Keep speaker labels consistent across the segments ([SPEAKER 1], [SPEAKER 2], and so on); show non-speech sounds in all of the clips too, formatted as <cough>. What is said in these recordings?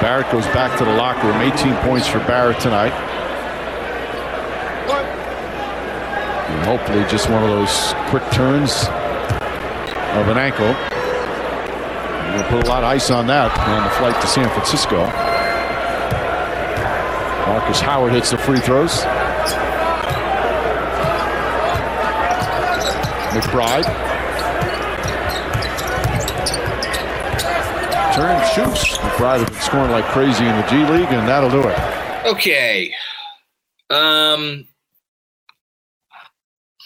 [SPEAKER 1] Barrett goes back to the locker room. 18 points for Barrett tonight. And hopefully just one of those quick turns of an ankle. We'll put a lot of ice on that on the flight to San Francisco. Markus Howard hits the free throws. McBride turn shoots. McBride has been scoring like crazy in the G League, and that'll do it.
[SPEAKER 2] Okay. Um,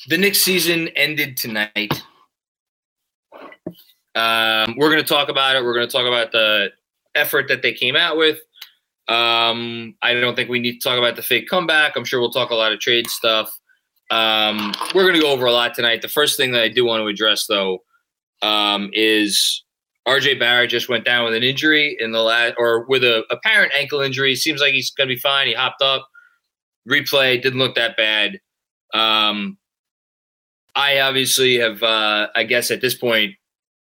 [SPEAKER 2] the Knicks season ended tonight. Um, we're going to talk about it. We're going to talk about the effort that they came out with. Um, I don't think we need to talk about the fake comeback. I'm sure we'll talk a lot of trade stuff. Um, we're going to go over a lot tonight. The first thing that I do want to address, though, um, is RJ Barrett just went down with an injury in the last, or with a apparent ankle injury. Seems like he's going to be fine. He hopped up, replay didn't look that bad. Um, I obviously have, uh, I guess at this point,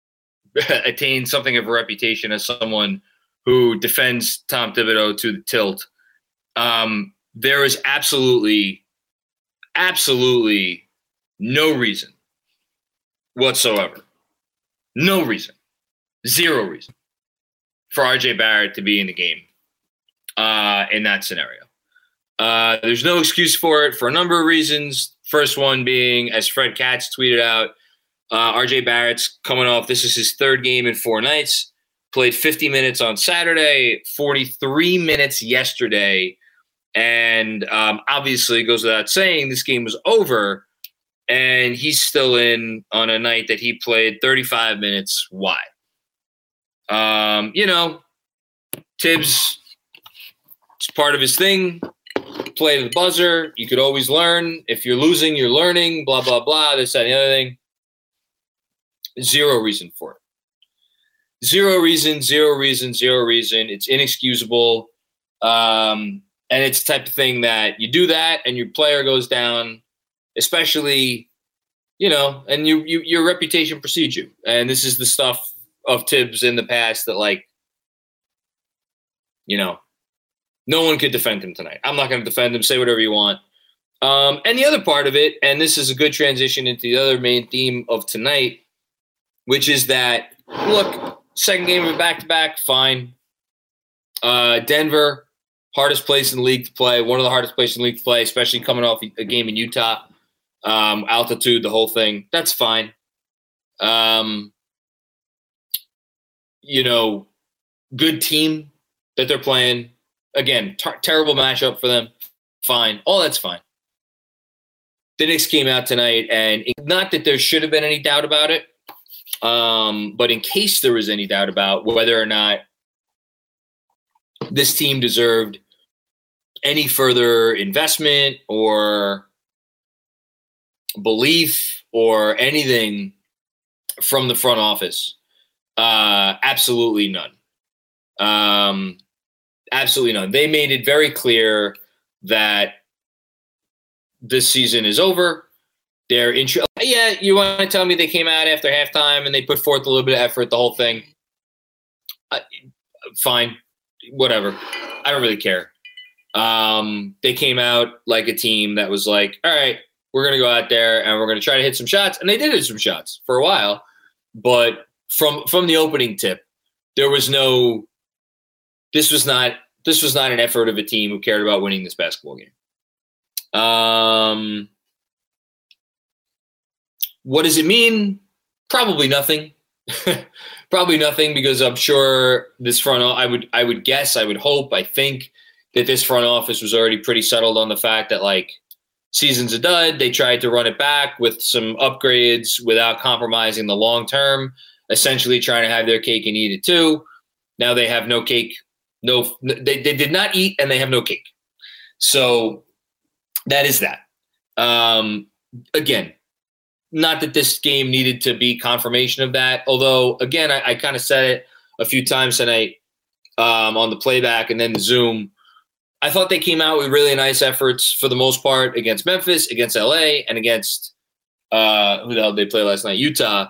[SPEAKER 2] <laughs> attained something of a reputation as someone who defends Tom Thibodeau to the tilt. Um, there is absolutely, absolutely no reason whatsoever, no reason Zero reason for RJ Barrett to be in the game uh, in that scenario. Uh, there's no excuse for it for a number of reasons. First one being, as Fred Katz tweeted out, uh, RJ Barrett's coming off. This is his third game in four nights. Played 50 minutes on Saturday, 43 minutes yesterday, and um, obviously goes without saying this game was over, and he's still in on a night that he played 35 minutes. Why? Um, you know, Tibbs, it's part of his thing. Play to the buzzer. You could always learn. If you're losing, you're learning. Blah blah blah. This that, and the other thing. Zero reason for it. Zero reason. Zero reason. Zero reason. It's inexcusable. Um, and it's the type of thing that you do that, and your player goes down, especially, you know, and you, you your reputation precedes you. And this is the stuff of Tibbs in the past that like you know no one could defend him tonight. I'm not going to defend him. Say whatever you want. Um, and the other part of it, and this is a good transition into the other main theme of tonight, which is that look, second game of back to back, fine. Uh, Denver, hardest place in the league to play, one of the hardest places in the league to play, especially coming off a game in Utah. Um, altitude, the whole thing, that's fine. Um, you know, good team that they're playing. Again, terrible matchup for them. Fine. All that's fine. The Knicks came out tonight, and not that there should have been any doubt about it, um, but in case there was any doubt about whether or not this team deserved any further investment or belief or anything from the front office. Uh, absolutely none. Um, absolutely none. They made it very clear that this season is over. They're in. Yeah, you want to tell me they came out after halftime and they put forth a little bit of effort, the whole thing. Uh, fine, whatever. I don't really care. Um, they came out like a team that was like, all right, we're going to go out there and we're going to try to hit some shots. And they did hit some shots for a while. But from from the opening tip, there was no this was not this was not an effort of a team who cared about winning this basketball game. Um what does it mean? Probably nothing. <laughs> Probably nothing because I'm sure this front I would I would guess, I would hope, I think that this front office was already pretty settled on the fact that like season's a dud. They tried to run it back with some upgrades without compromising the long term, essentially trying to have their cake and eat it too. Now they have no cake, no they, they did not eat and they have no cake. So that is that. Um, again, not that this game needed to be confirmation of that. Although, again, I, I kind of said it a few times tonight um, on the playback and then the Zoom. I thought they came out with really nice efforts for the most part against Memphis, against LA, and against uh, who the hell did they play last night? Utah.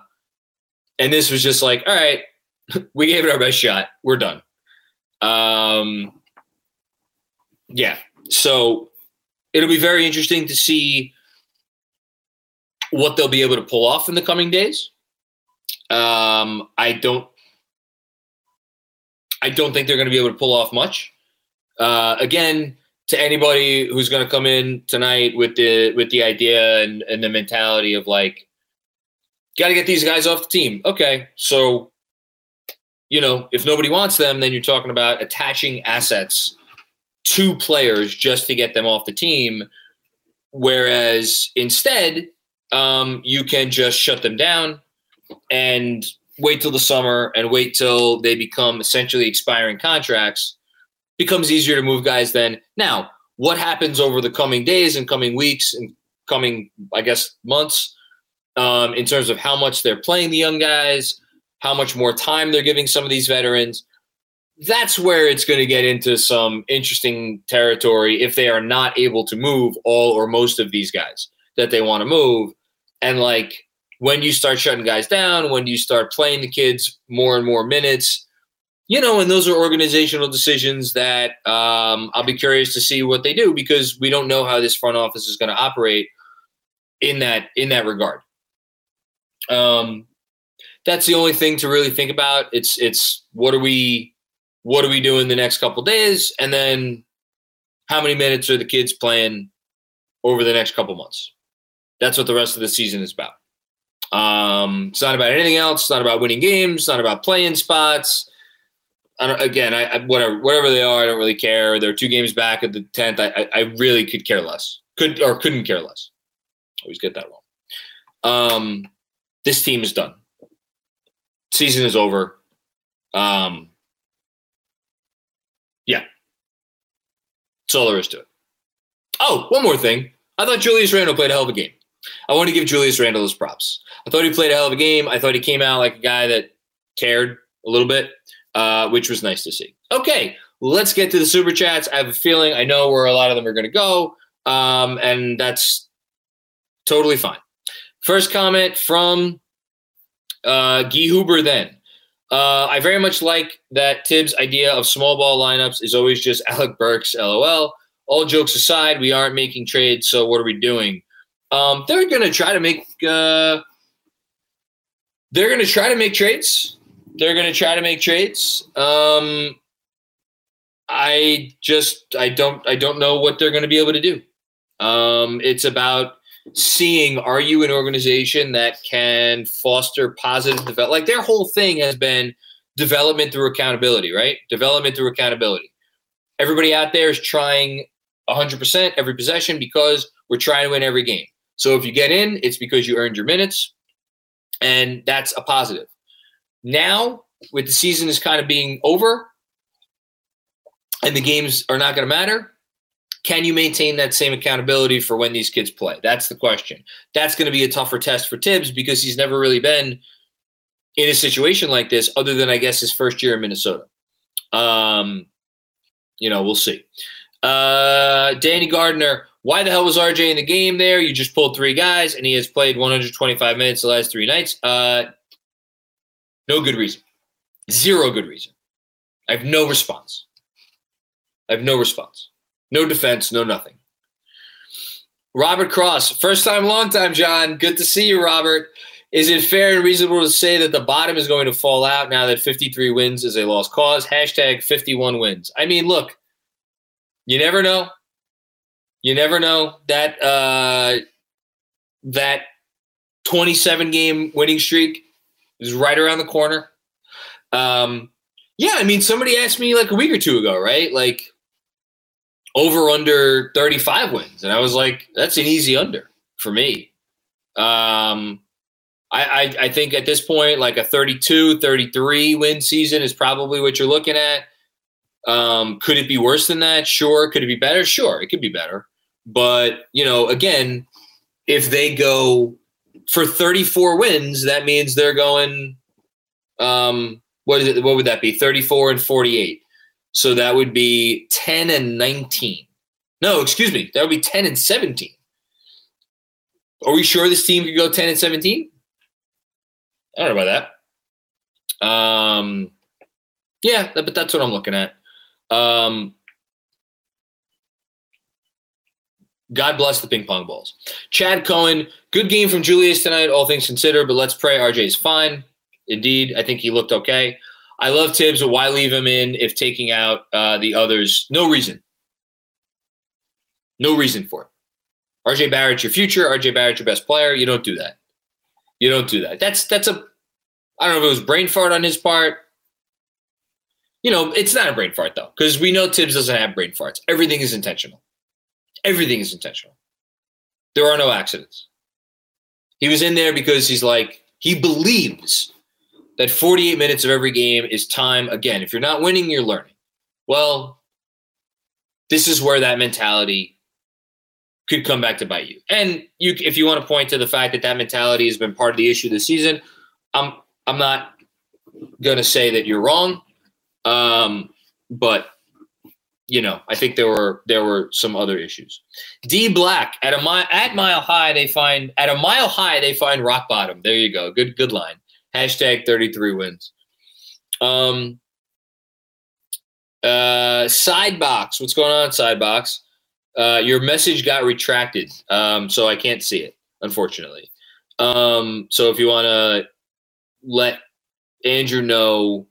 [SPEAKER 2] And this was just like, all right, <laughs> we gave it our best shot. We're done. Um, yeah. So it'll be very interesting to see what they'll be able to pull off in the coming days. Um, I don't. I don't think they're going to be able to pull off much. Uh, again, to anybody who's going to come in tonight with the with the idea and, and the mentality of like, got to get these guys off the team. Okay, so you know, if nobody wants them, then you're talking about attaching assets to players just to get them off the team. Whereas instead, um, you can just shut them down and wait till the summer and wait till they become essentially expiring contracts becomes easier to move guys then. Now, what happens over the coming days and coming weeks and coming, I guess, months um, in terms of how much they're playing the young guys, how much more time they're giving some of these veterans. That's where it's going to get into some interesting territory if they are not able to move all or most of these guys that they want to move. And like when you start shutting guys down, when you start playing the kids more and more minutes, you know, and those are organizational decisions that um, I'll be curious to see what they do because we don't know how this front office is going to operate in that in that regard. Um, that's the only thing to really think about. It's it's what are we what are we doing the next couple days, and then how many minutes are the kids playing over the next couple months? That's what the rest of the season is about. Um, it's not about anything else. It's not about winning games. It's not about playing spots again, I, I, whatever whatever they are, I don't really care. They're two games back at the tenth. I, I, I really could care less. Could or couldn't care less. Always get that wrong. Um, this team is done. Season is over. Um, yeah, that's all there is to it. Oh, one more thing. I thought Julius Randle played a hell of a game. I want to give Julius Randle his props. I thought he played a hell of a game. I thought he came out like a guy that cared a little bit uh, which was nice to see. Okay, let's get to the super chats. I have a feeling I know where a lot of them are going to go, um, and that's totally fine. First comment from uh, Guy Huber then. Uh, I very much like that Tibbs' idea of small ball lineups is always just <laughs> Alec Burks, lol. All jokes aside, we aren't making trades, so what are we doing? Um, they're going to try to make. Uh, they're going to try to make trades they're going to try to make trades. Um, I just I don't I don't know what they're going to be able to do. Um, it's about seeing are you an organization that can foster positive development? Like their whole thing has been development through accountability, right? Development through accountability. Everybody out there is trying 100% every possession because we're trying to win every game. So if you get in, it's because you earned your minutes, and that's a positive. Now, with the season is kind of being over and the games are not going to matter, Can you maintain that same accountability for when these kids play? That's the question. That's going to be a tougher test for Tibbs because he's never really been in a situation like this, other than I guess his first year in Minnesota. Um, you know, we'll see. Uh, Danny Gardner, why the hell was RJ in the game there? You just pulled three guys, and he has played 125 minutes the last three nights. Uh, no good reason. Zero good reason. I have no response. I have no response. No defense, no nothing. Robert Cross, first time, long time, John. Good to see you, Robert. Is it fair and reasonable to say that the bottom is going to fall out now that 53 wins is a lost cause? Hashtag 51 wins. I mean, look, you never know. You never know that uh, that 27 game winning streak is right around the corner. Um, yeah, I mean, somebody asked me like a week or two ago, right? Like over under 35 wins, and I was like, that's an easy under for me. Um, I, I, I think at this point, like a 32, 33 win season is probably what you're looking at. Um, could it be worse than that? Sure. Could it be better? Sure, it could be better. But, you know, again, if they go for 34 wins, that means they're going um what is it what would that be? 34 and 48. So that would be 10 and 19. No, excuse me. That would be 10 and 17. Are we sure this team could go 10 and 17? I don't know about that. Um yeah, but that's what I'm looking at. Um, God bless the ping pong balls. Chad Cohen, good game from Julius tonight, all things considered, but let's pray RJ is fine. Indeed, I think he looked okay. I love Tibbs, but why leave him in if taking out uh, the others? No reason. No reason for it. RJ Barrett's your future. RJ Barrett's your best player. You don't do that. You don't do that. That's that's a I don't know if it was brain fart on his part you know, it's not a brain fart though, because we know Tibbs doesn't have brain farts. Everything is intentional. Everything is intentional. There are no accidents. He was in there because he's like, he believes that 48 minutes of every game is time. Again, if you're not winning, you're learning. Well, this is where that mentality could come back to bite you. And you, if you want to point to the fact that that mentality has been part of the issue this season, I'm I'm not to say that you're wrong. Um, but you know, I think there were there were some other issues. D Black at a mile at mile high they find at a mile high they find rock bottom. There you go. Good good line. Hashtag thirty three wins. Um. Uh, sidebox. What's going on, sidebox? Uh, your message got retracted, um, so I can't see it, unfortunately. Um, so if you want to let Andrew know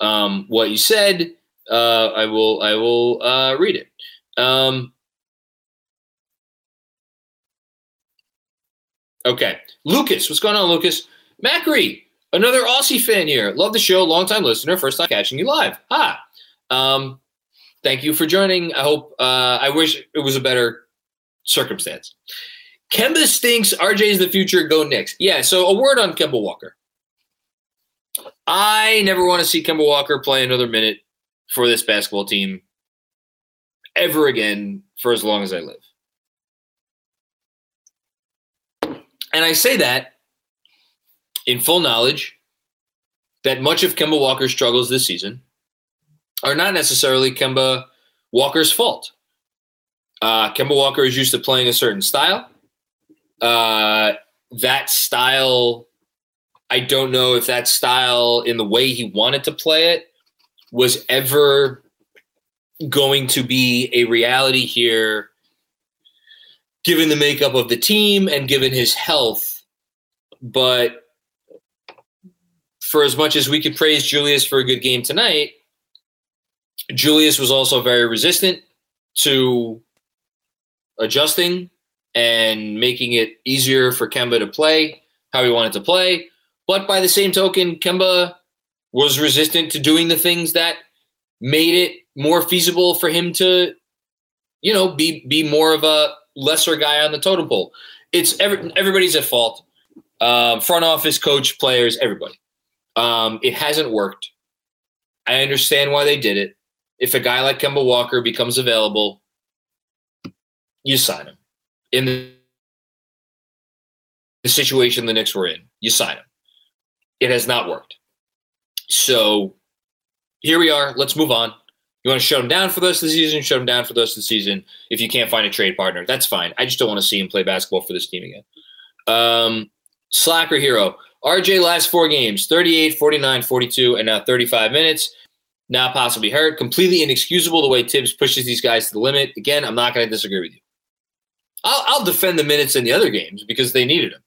[SPEAKER 2] um, what you said. Uh, I will I will uh, read it. Um, okay, Lucas, what's going on, Lucas? Macri, another Aussie fan here. Love the show, long time listener, first time catching you live. Hi. Um, thank you for joining. I hope. Uh, I wish it was a better circumstance. Kemba stinks. RJ is the future. Go Knicks. Yeah. So a word on Kemba Walker. I never want to see Kemba Walker play another minute for this basketball team ever again for as long as I live. And I say that in full knowledge that much of Kemba Walker's struggles this season are not necessarily Kemba Walker's fault. Uh, Kemba Walker is used to playing a certain style. Uh, that style I don't know if that style, in the way he wanted to play it, was ever going to be a reality here, given the makeup of the team and given his health. But for as much as we could praise Julius for a good game tonight, Julius was also very resistant to adjusting and making it easier for Kemba to play how he wanted to play. But by the same token, Kemba was resistant to doing the things that made it more feasible for him to, you know, be be more of a lesser guy on the totem pole. It's every, everybody's at fault. Um, front office, coach, players, everybody. Um, it hasn't worked. I understand why they did it. If a guy like Kemba Walker becomes available, you sign him. In the, situation the Knicks were in, you sign him. It has not worked. So here we are. Let's move on. You want to shut him down for the rest of the season? Shut him down for the rest of the season. If you can't find a trade partner, that's fine. I just don't want to see him play basketball for this team again. Um, Slacker Hero. RJ last four games 38, 49, 42, and now 35 minutes. Now possibly hurt. Completely inexcusable the way Tibbs pushes these guys to the limit. Again, I'm not going to disagree with you. I'll, I'll defend the minutes in the other games because they needed them.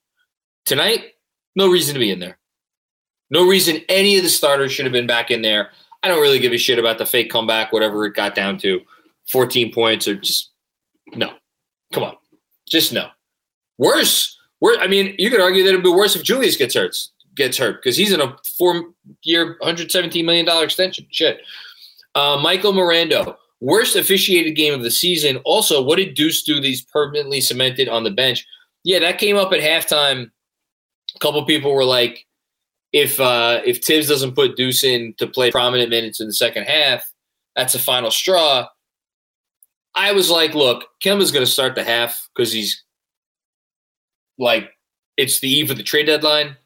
[SPEAKER 2] Tonight, no reason to be in there. No reason any of the starters should have been back in there. I don't really give a shit about the fake comeback, whatever it got down to. 14 points or just no. Come on. Just no. Worse. I mean, you could argue that it'd be worse if Julius gets hurt. Gets hurt because he's in a four-year, 117 million dollar extension. Shit. Uh, Michael Mirando, worst officiated game of the season. Also, what did Deuce do? These permanently cemented on the bench. Yeah, that came up at halftime. A couple people were like, if uh, if Tibbs doesn't put Deuce in to play prominent minutes in the second half, that's a final straw. I was like, look, Kemba's going to start the half because he's like, it's the eve of the trade deadline.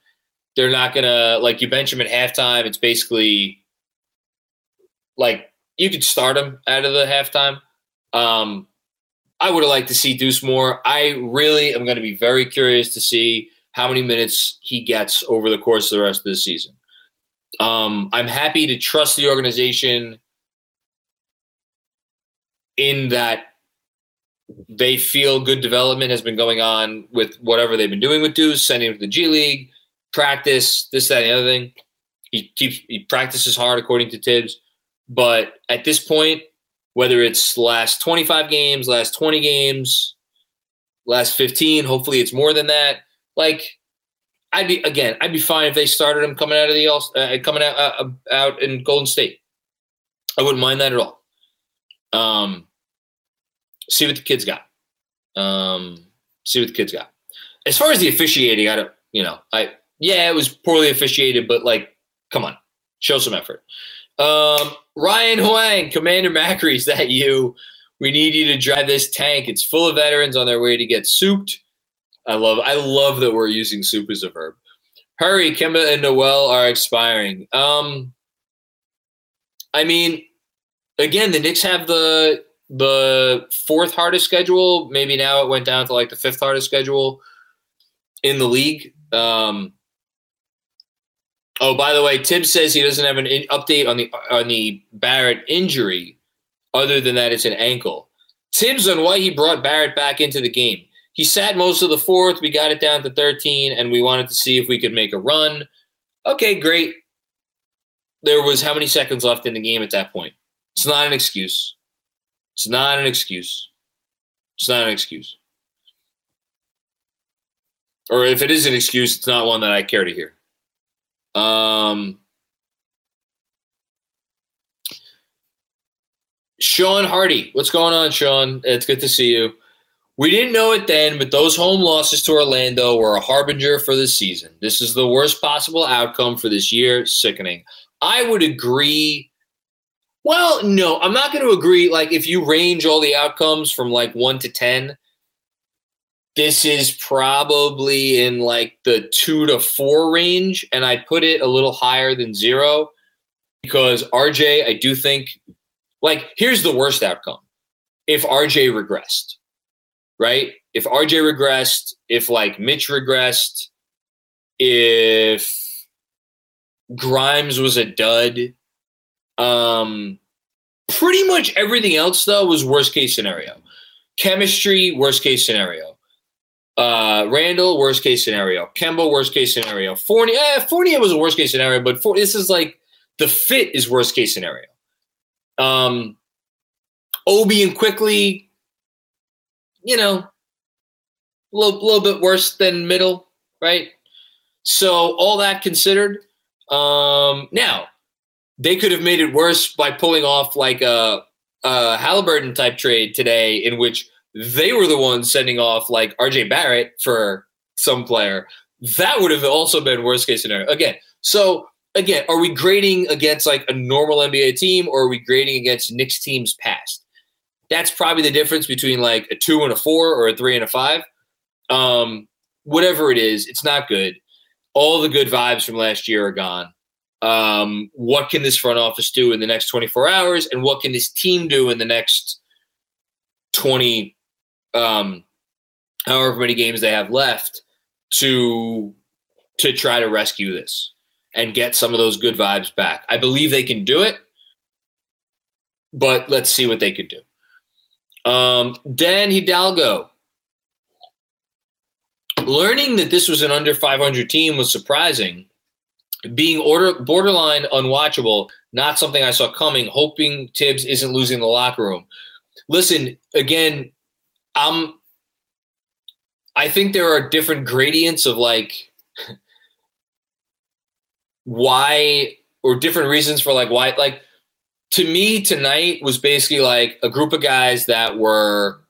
[SPEAKER 2] They're not to, like, you bench him at halftime. It's basically like you could start him out of the halftime. Um, I would have liked to see Deuce more. I really am going to be very curious to see how many minutes he gets over the course of the rest of the season. Um, I'm happy to trust the organization in that they feel good development has been going on with whatever they've been doing with Deuce, sending him to the G League, practice, this, that, and the other thing. He keeps he practices hard according to Tibbs. But at this point, whether it's last 25 games, last 20 games, last 15, hopefully it's more than that. Like, I'd be again, I'd be fine if they started him coming out of the uh, coming out uh, out in Golden State. I wouldn't mind that at all. Um, see what the kids got. Um, see what the kids got. As far as the officiating, I don't, you know, I yeah, it was poorly officiated, but like, come on, show some effort. Um, Ryan Huang, Commander Macri, is that you? We need you to drive this tank. It's full of veterans on their way to get souped. I love I love that we're using soup as a verb. Hurry, Kemba and Noel are expiring. Um I mean, again, the Knicks have the the fourth hardest schedule. Maybe now it went down to like the fifth hardest schedule in the league. Um Oh, by the way, Thibs says he doesn't have an in- update on the on the Barrett injury. Other than that, it's an ankle. Thibs on why he brought Barrett back into the game he sat most of the fourth. We got it down to 13, and we wanted to see if we could make a run. Okay, great. There was how many seconds left in the game at that point? It's not an excuse. It's not an excuse. It's not an excuse. Or if it is an excuse, it's not one that I care to hear. Um, Sean Hardy, what's going on, Sean? It's good to see you. We didn't know it then, but those home losses to Orlando were a harbinger for the season. This is the worst possible outcome for this year. Sickening. I would agree. Well, no, I'm not going to agree. Like, if you range all the outcomes from like one to 10, this is probably in like the two to four range. And I put it a little higher than zero because RJ, I do think, like, here's the worst outcome if RJ regressed right? If RJ regressed, if like Mitch regressed, if Grimes was a dud, um, pretty much everything else though was worst case scenario. Chemistry, worst case scenario. Uh, Randle, worst case scenario. Kemba, worst case scenario. Fournier, eh, Fournier was a worst case scenario, but for, this is like the fit is worst case scenario. Um, Obi and Quickley, you know, a little, little bit worse than middle, right? So all that considered, um, now they could have made it worse by pulling off like a, a Halliburton type trade today, in which they were the ones sending off like RJ Barrett for some player. That would have also been worst case scenario. Again, so again, are we grading against like a normal NBA team or are we grading against Knicks teams past? That's probably the difference between like a two and a four or a three and a five. Um, whatever it is, it's not good. All the good vibes from last year are gone. Um, what can this front office do in the next 24 hours, and what can this team do in the next 20, um, however many games they have left to to try to rescue this and get some of those good vibes back? I believe they can do it, but let's see what they could do. Um, Dan Hidalgo learning that this was an under 500 team was surprising. Being order borderline unwatchable, not something I saw coming. Hoping Tibbs isn't losing the locker room. Listen, again, I'm. I think there are different gradients of like why or different reasons for like why like to me tonight was basically like a group of guys that were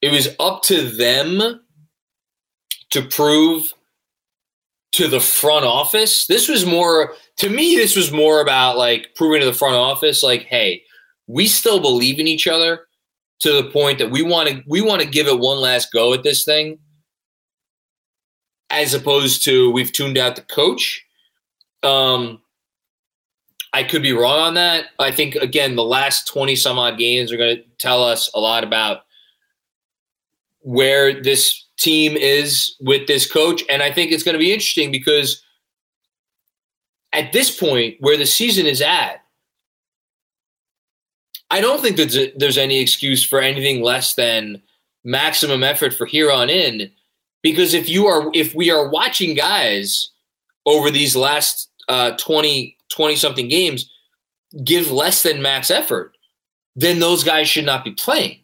[SPEAKER 2] it was up to them to prove to the front office. This was more to me. This was more about like proving to the front office, like, hey, we still believe in each other to the point that we want to we want to give it one last go at this thing, as opposed to we've tuned out the coach. Um, I could be wrong on that. I think again, the last twenty some odd games are going to tell us a lot about where this team is with this coach. And I think it's going to be interesting because at this point, where the season is at, I don't think that there's any excuse for anything less than maximum effort for here on in. Because if you are, if we are watching guys over these last uh, 20, 20 something games give less than max effort, then those guys should not be playing,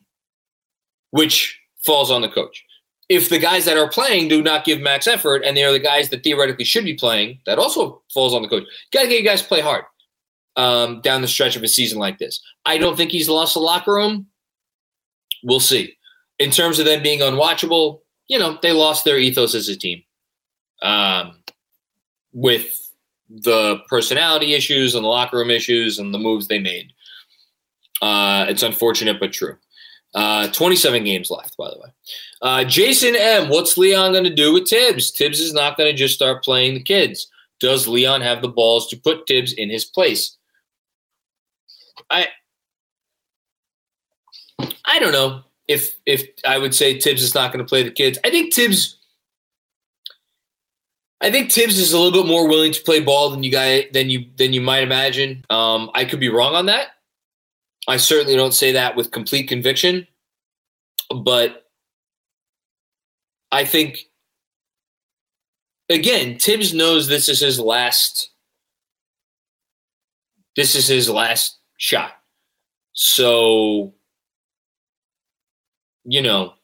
[SPEAKER 2] which falls on the coach if the guys that are playing do not give max effort and they are the guys that theoretically should be playing, that also falls on the coach. Got to get you guys play hard um, down the stretch of a season like this. I don't think he's lost the locker room. We'll see. In terms of them being unwatchable, you know, they lost their ethos as a team um, with the personality issues and the locker room issues and the moves they made. Uh, it's unfortunate but true. Uh, 27 games left, by the way. Uh, Jason M. What's Leon going to do with Tibbs? Tibbs is not going to just start playing the kids. Does Leon have the balls to put Tibbs in his place? I I don't know if if I would say Tibbs is not going to play the kids. I think Tibbs I think Tibbs is a little bit more willing to play ball than you guys than you than you might imagine. Um, I could be wrong on that. I certainly don't say that with complete conviction, but I think again, Tibbs knows this is his last this is his last shot. So you know,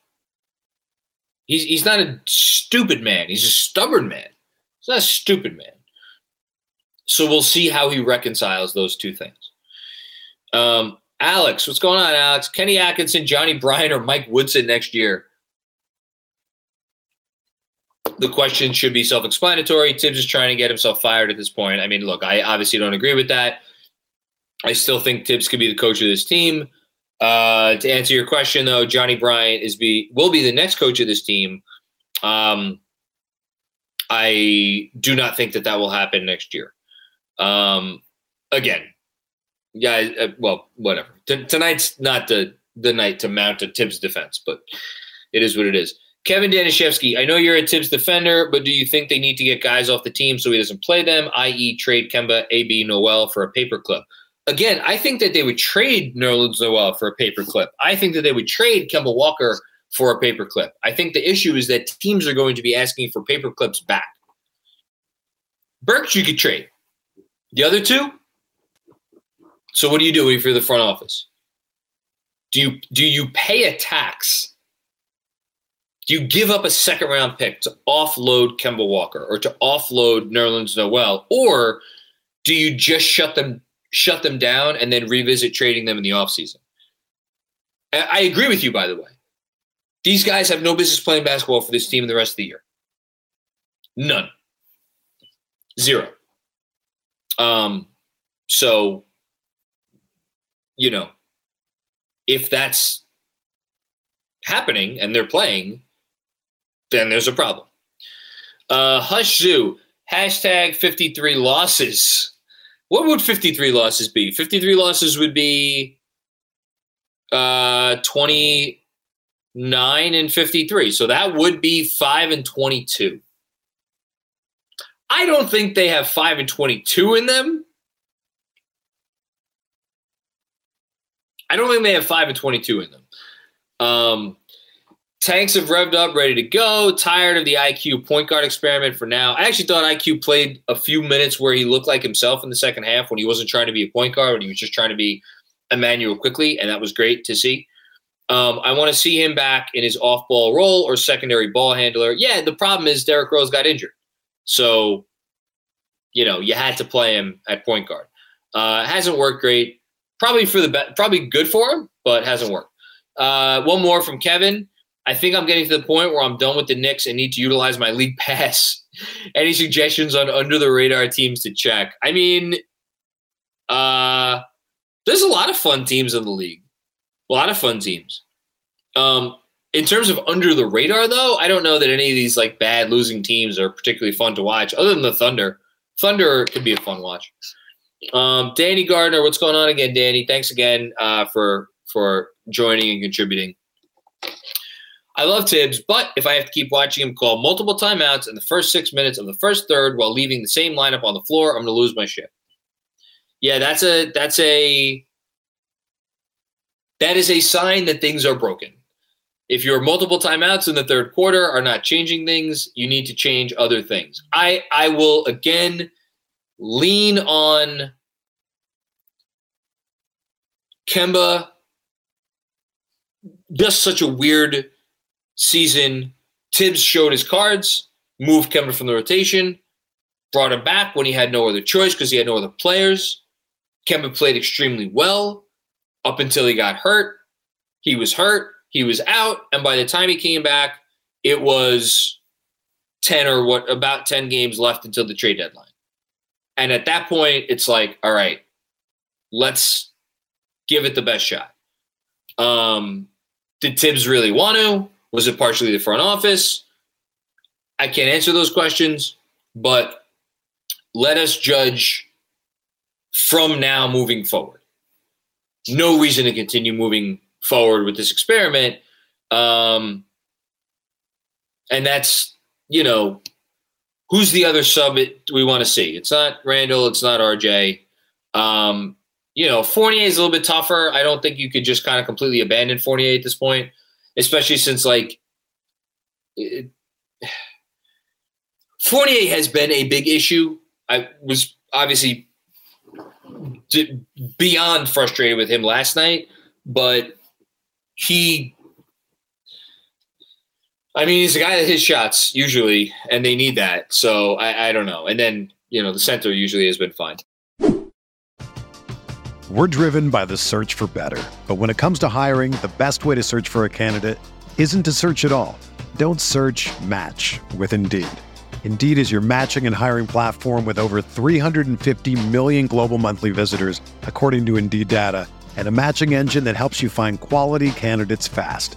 [SPEAKER 2] he's he's not a stupid man. He's a stubborn man. He's not a stupid man. So we'll see how he reconciles those two things. Um, Alex, what's going on, Alex? Kenny Atkinson, Johnny Bryant, or Mike Woodson next year? The question should be self explanatory. Tibbs is trying to get himself fired at this point. I mean, look, I obviously don't agree with that. I still think Tibbs could be the coach of this team. Uh, to answer your question, though, Johnny Bryant is be will be the next coach of this team. Um, I do not think that that will happen next year. Um, again, yeah, uh, well, whatever. T- tonight's not the the night to mount a Thibs defense, but it is what it is. Kevin Danishevsky, I know you're a Thibs defender, but do you think they need to get guys off the team so he doesn't play them, i.e., trade Kemba, AB, Noel for a paperclip? Again, I think that they would trade Nerlens Noel for a paperclip. I think that they would trade Kemba Walker for a paperclip. I think the issue is that teams are going to be asking for paperclips back. Burks, you could trade. The other two, so what do you do if you're the front office? Do you do you pay a tax? Do you give up a second round pick to offload Kemba Walker or to offload Nerlens Noel, or do you just shut them shut them down and then revisit trading them in the offseason? I agree with you, by the way. These guys have no business playing basketball for this team the rest of the year. None. Zero. Um, so you know, if that's happening and they're playing, then there's a problem. Uh, Hush Zoo, hashtag 53 losses. What would 53 losses be? 53 losses would be uh, 29 and 53. So that would be 5 and 22. I don't think they have 5 and 22 in them. I don't think they have 5 and 22 in them. Um, tanks have revved up, ready to go. Tired of the IQ point guard experiment for now. I actually thought IQ played a few minutes where he looked like himself in the second half when he wasn't trying to be a point guard, when he was just trying to be Immanuel Quickley, and that was great to see. Um, I want to see him back in his off ball role or secondary ball handler. Yeah, the problem is Derrick Rose got injured. So, you know, you had to play him at point guard. Uh, hasn't worked great. Probably for the be- probably good for him, but hasn't worked. Uh, one more from Kevin. I think I'm getting to the point where I'm done with the Knicks and need to utilize my league <laughs> pass. Any suggestions on under the radar teams to check? I mean, uh, there's a lot of fun teams in the league. A lot of fun teams. Um, in terms of under the radar, though, I don't know that any of these like bad losing teams are particularly fun to watch. Other than the Thunder, Thunder could be a fun watch. Um, Danny Gardner, what's going on again, Danny? Thanks again uh, for for joining and contributing. I love Thibs, but if I have to keep watching him call multiple timeouts in the first six minutes of the first third while leaving the same lineup on the floor, I'm going to lose my shit. Yeah, that's a that's a that is a sign that things are broken. If your multiple timeouts in the third quarter are not changing things, you need to change other things. I I will again lean on Kemba. Just such a weird season. Tibbs showed his cards, moved Kemba from the rotation, brought him back when he had no other choice because he had no other players. Kemba played extremely well up until he got hurt. He was hurt, he was out, and by the time he came back, it was 10 or what about 10 games left until the trade deadline. And at that point, it's like, all right, let's give it the best shot. Um, did Tibbs really want to? Was it partially the front office? I can't answer those questions, but let us judge from now moving forward. No reason to continue moving forward with this experiment. Um, and that's, you know, who's the other sub it, we want to see? It's not Randle. it's not RJ. Um, you know, Fournier is a little bit tougher. I don't think you could just kind of completely abandon Fournier at this point especially since like it, <sighs> Fournier has been a big issue. I was obviously beyond frustrated with him last night, but he I mean, he's a guy that hits shots usually, and they need that. So I, I, don't know. And then, you know, the center usually has been fine.
[SPEAKER 3] We're driven by the search for better. But when it comes to hiring, the best way to search for a candidate isn't to search at all. Don't search match with Indeed. Indeed is your matching and hiring platform with over 350 million global monthly visitors, according to Indeed data, and a matching engine that helps you find quality candidates fast.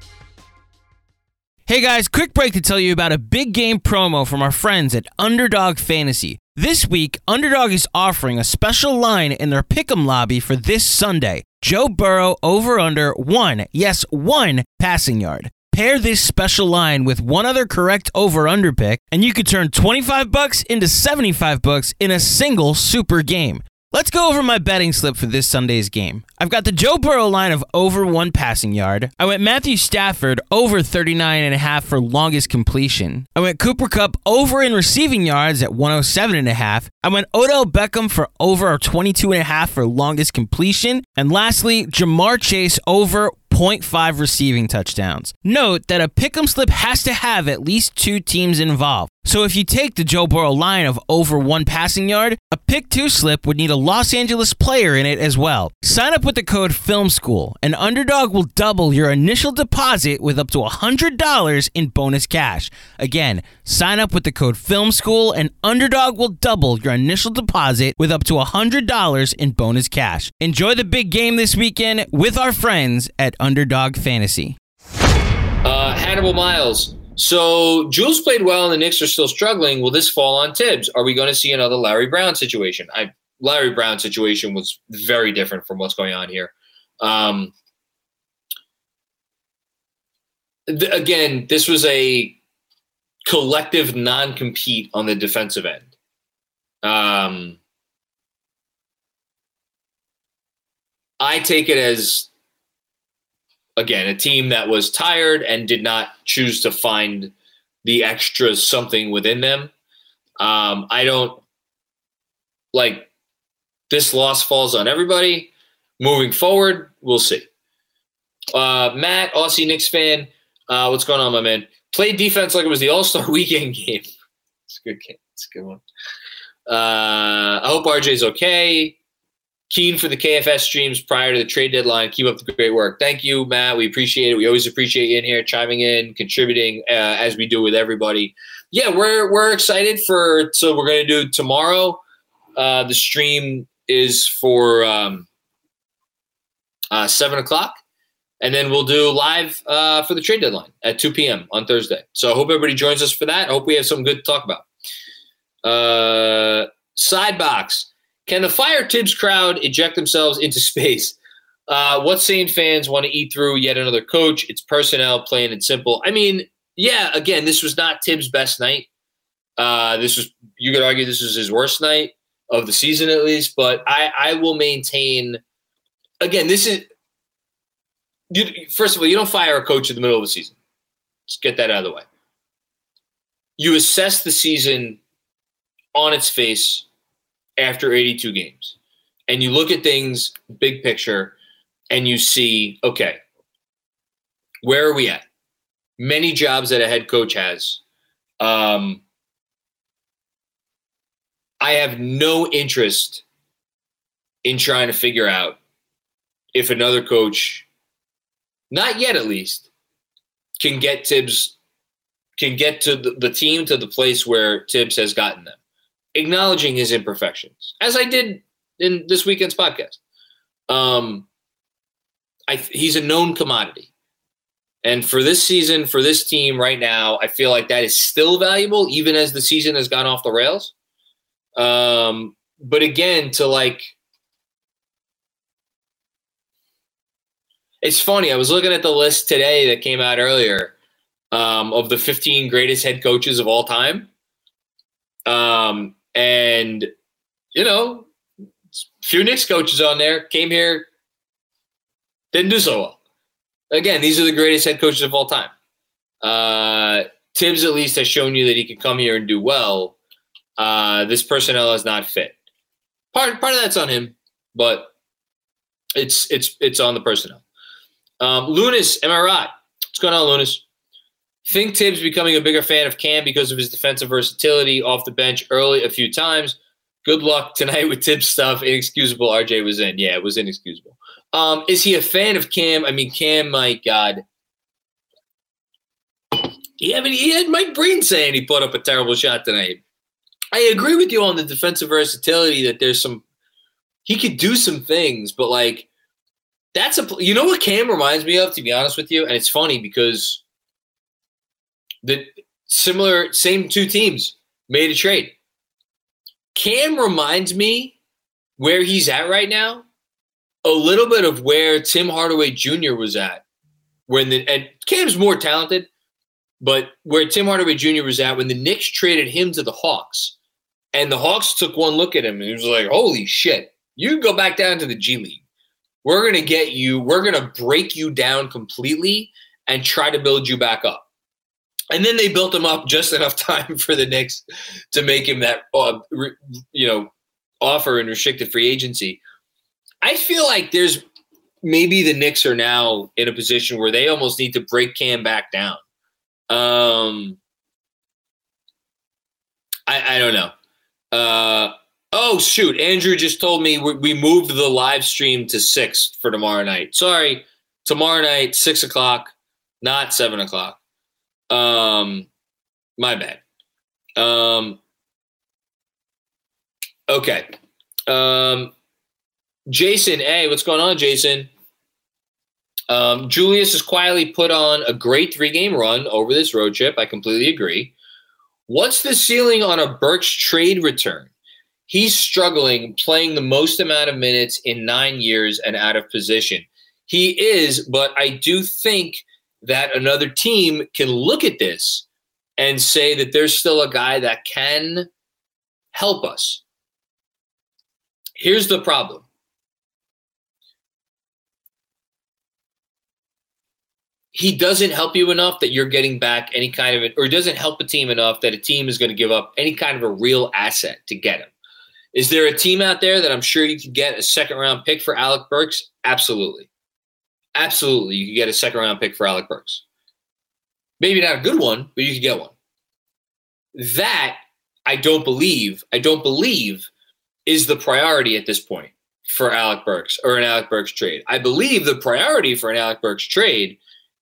[SPEAKER 4] Hey guys, quick break to tell you about a big game promo from our friends at Underdog Fantasy. This week, Underdog is offering a special line in their pick'em lobby for this Sunday. Joe Burrow over under one, yes, one passing yard. Pair this special line with one other correct over under pick, and you could turn 25 bucks into 75 bucks in a single super game. Let's go over my betting slip for this Sunday's game. I've got the Joe Burrow line of over one passing yard. I went Matthew Stafford over 39 and a half for longest completion. I went Cooper Kupp over in receiving yards at 107 and a half. I went Odell Beckham for over 22 and a half for longest completion. And lastly, Ja'Marr Chase over 0.5 receiving touchdowns. Note that a pick'em slip has to have at least two teams involved. So if you take the Joe Burrow line of over one passing yard, a pick two slip would need a Los Angeles player in it as well. Sign up with the code Film School, and Underdog will double your initial deposit with up to $100 in bonus cash. Again, sign up with the code Film School, and Underdog will double your initial deposit with up to $100 in bonus cash. Enjoy the big game this weekend with our friends at Underdog Fantasy.
[SPEAKER 2] Uh, Hannibal Miles. So Jules played well, and the Knicks are still struggling. Will this fall on Thibs? Are we going to see another Larry Brown situation? I Larry Brown situation was very different from what's going on here. Um, th- again, this was a collective non-compete on the defensive end. Um, I take it as again a team that was tired and did not choose to find the extra something within them. Um, I don't like this loss falls on everybody. Moving forward, we'll see. Uh, Matt, Aussie Knicks fan, uh, what's going on, my man? Played defense like it was the All Star <laughs> Weekend game. It's a good game. It's a good one. Uh, I hope RJ's okay. Keen for the KFS streams prior to the trade deadline. Keep up the great work. Thank you, Matt. We appreciate it. We always appreciate you in here, chiming in, contributing uh, as we do with everybody. Yeah, we're we're excited for. So we're going to do tomorrow. Uh, the stream is for um, uh, seven o'clock, and then we'll do live uh, for the trade deadline at two p.m. on Thursday. So I hope everybody joins us for that. I hope we have something good to talk about. Uh, side box. Can the fire Thibs crowd eject themselves into space? Uh, what sane fans want to eat through yet another coach? It's personnel, plain and simple. I mean, yeah, again, this was not Thibs' best night. Uh, this was you could argue this was his worst night of the season at least, but I, I will maintain again, this is you, first of all, you don't fire a coach in the middle of the season. Let's get that out of the way. You assess the season on its face after 82 games. And you look at things big picture and you see, okay, where are we at? Many jobs that a head coach has. Um, I have no interest in trying to figure out if another coach, not yet at least, can get Thibs, can get to the, the team to the place where Thibs has gotten them acknowledging his imperfections, as I did in this weekend's podcast. Um, I, he's a known commodity. And for this season, for this team right now, I feel like that is still valuable, even as the season has gone off the rails. Um, but again, to like, it's funny. I was looking at the list today that came out earlier, um, of the 15 greatest head coaches of all time. Um, and, you know, few Knicks coaches on there came here, didn't do so well. Again, these are the greatest head coaches of all time. Uh, Thibs at least has shown you that he can come here and do well. Uh, this personnel is not fit. Part part of that's on him, but it's it's it's on the personnel. Um, Lunas, am I right? What's going on, Lunas? Think Thibs becoming a bigger fan of Cam because of his defensive versatility off the bench early a few times. Good luck tonight with Thibs stuff. Inexcusable. RJ was in. Yeah, it was inexcusable. Um, is he a fan of Cam? I mean, Cam, my God. He had, he had Mike Breen saying he put up a terrible shot tonight. I agree with you on the defensive versatility that there's some he could do some things, but like that's a you know what Cam reminds me of to be honest with you, and it's funny because the similar same two teams made a trade. Cam reminds me where he's at right now, a little bit of where Tim Hardaway Jr. was at when the and Cam's more talented, but where Tim Hardaway Jr. was at when the Knicks traded him to the Hawks. And the Hawks took one look at him and he was like, holy shit, you go back down to the G League. We're to get you, we're to break you down completely and try to build you back up. And then they built him up just <laughs> enough time for the Knicks to make him that, uh, you know, offer in restricted free agency. I feel like there's maybe the Knicks are now in a position where they almost need to break Cam back down. Um, I, I don't know. Uh, oh shoot! Andrew just told me we, we moved the live stream to six for tomorrow night. Sorry, tomorrow night six o'clock, not seven o'clock. Um, my bad. Um, okay. Um, Jason, hey, what's going on, Jason? Um, Julius has quietly put on a great three game run over this road trip. I completely agree. What's the ceiling on a Burks trade return? He's struggling playing the most amount of minutes in nine years and out of position. He is, but I do think that another team can look at this and say that there's still a guy that can help us. Here's the problem he doesn't help you enough that you're getting back any kind of it, or doesn't help a team enough that a team is going to give up any kind of a real asset to get him. Is there a team out there that I'm sure you could get a second round pick for Alec Burks? Absolutely. Absolutely. You could get a second round pick for Alec Burks. Maybe not a good one, but you could get one. That I don't believe, I don't believe is the priority at this point for Alec Burks or an Alec Burks trade. I believe the priority for an Alec Burks trade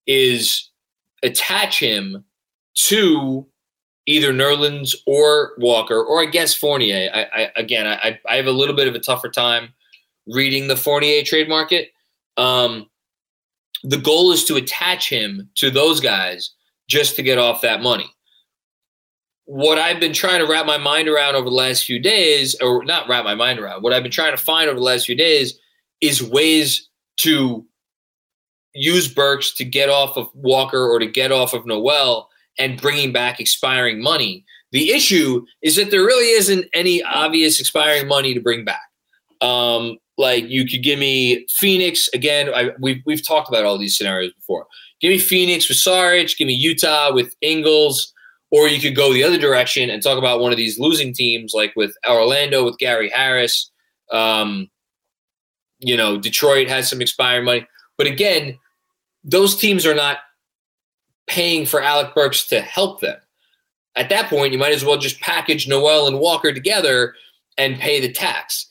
[SPEAKER 2] is attach him to either Nerlens or Walker, or I guess Fournier. I, I again, I, I have a little bit of a tougher time reading the Fournier trade market. Um, the goal is to attach him to those guys just to get off that money. What I've been trying to wrap my mind around over the last few days, or not wrap my mind around, what I've been trying to find over the last few days is ways to use Burks to get off of Walker or to get off of Noel and bringing back expiring money. The issue is that there really isn't any obvious expiring money to bring back. Um, like you could give me Phoenix again. I, we've we've talked about all these scenarios before. Give me Phoenix with Saric. Give me Utah with Ingles. Or you could go the other direction and talk about one of these losing teams, like with Orlando with Gary Harris. Um, you know, Detroit has some expiring money. But again, those teams are not paying for Alec Burks to help them. At that point, you might as well just package Noel and Walker together and pay the tax.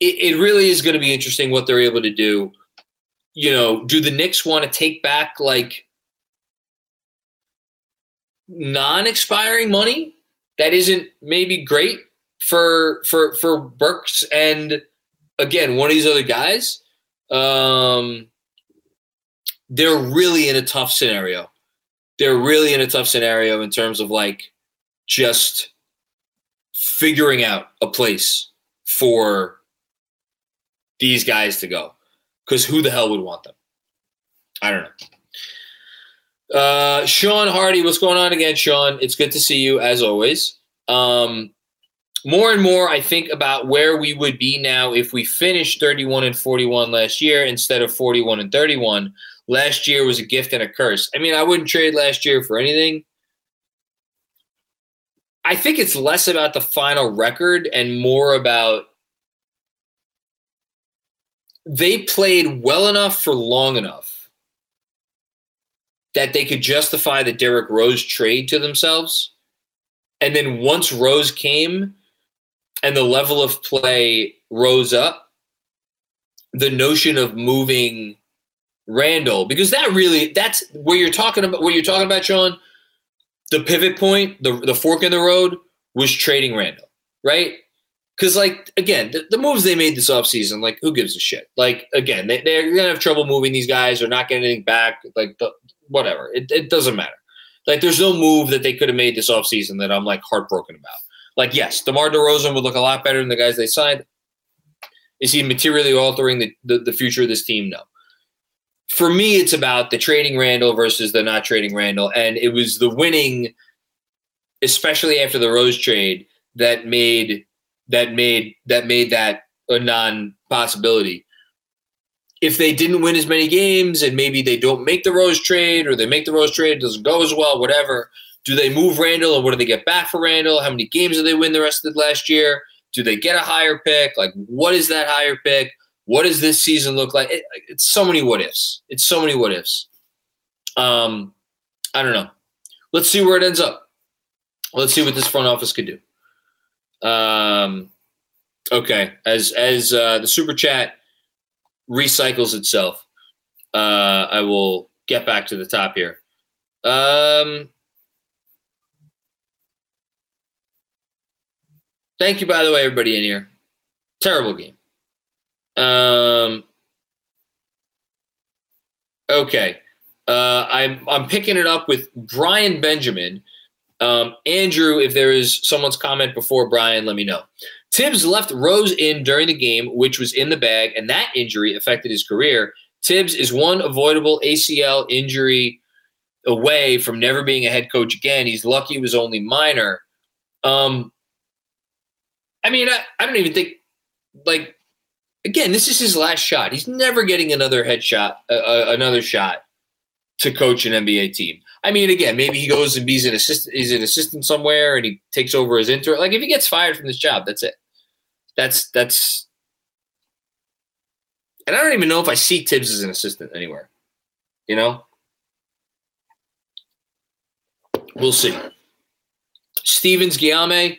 [SPEAKER 2] It, it really is going to be interesting what they're able to do. You know, do the Knicks want to take back like non-expiring money that isn't maybe great for for for Burks and again one of these other guys? Um, they're really in a tough scenario. They're really in a tough scenario in terms of like just figuring out a place for these guys to go. Because who the hell would want them? I don't know. Uh, Sean Hardy, what's going on again, Sean? It's good to see you as always. Um, more and more, I think about where we would be now if we finished 31 and 41 last year instead of 41 and 31. Last year was a gift and a curse. I mean, I wouldn't trade last year for anything. I think it's less about the final record and more about they played well enough for long enough that they could justify the Derrick Rose trade to themselves. And then once Rose came and the level of play rose up, the notion of moving Randle, because that really that's where you're talking about what you're talking about, Sean. The pivot point, the the fork in the road was trading Randle, right? Because, like, again, the, the, moves they made this offseason, like, who gives a shit? Like, again, they, they're to have trouble moving these guys or not getting anything back. Like, the, whatever. It, it doesn't matter. Like, there's no move that they could have made this offseason that I'm, like, heartbroken about. Like, yes, DeMar DeRozan would look a lot better than the guys they signed. Is he materially altering the, the, the future of this team? No. For me, it's about the trading Randle versus the not trading Randle And it was the winning, especially after the Rose trade, that made that made that made that a non possibility. If they didn't win as many games and maybe they don't make the Rose trade or they make the Rose trade, it doesn't go as well, whatever. Do they move Randle or what do they get back for Randle? How many games do they win the rest of the last year? Do they get a higher pick? Like, what is that higher pick? What does this season look like? It, it's so many what ifs. It's so many what ifs. Um, I don't know. Let's see where it ends up. Let's see what this front office could do. Um, okay, as as uh, the super chat recycles itself, uh, I will get back to the top here. Um, thank you, by the way, everybody in here. Terrible game. Um, okay, uh, I'm I'm picking it up with Brian Benjamin um, Andrew, if there is someone's comment before Brian, let me know. Thibs left Rose in during the game, which was in the bag, and that injury affected his career. Thibs is one avoidable ACL injury away from never being a head coach again. He's lucky it was only minor. Um, I mean, I, I don't even think, like, again, this is his last shot. He's never getting another headshot, uh, uh, another shot to coach an NBA team. I mean, again, maybe he goes and he's an assistant. He's an assistant somewhere, and he takes over as intern. Like if he gets fired from this job, that's it. That's that's. And I don't even know if I see Thibs as an assistant anywhere. You know. We'll see. Stevens Guillaume.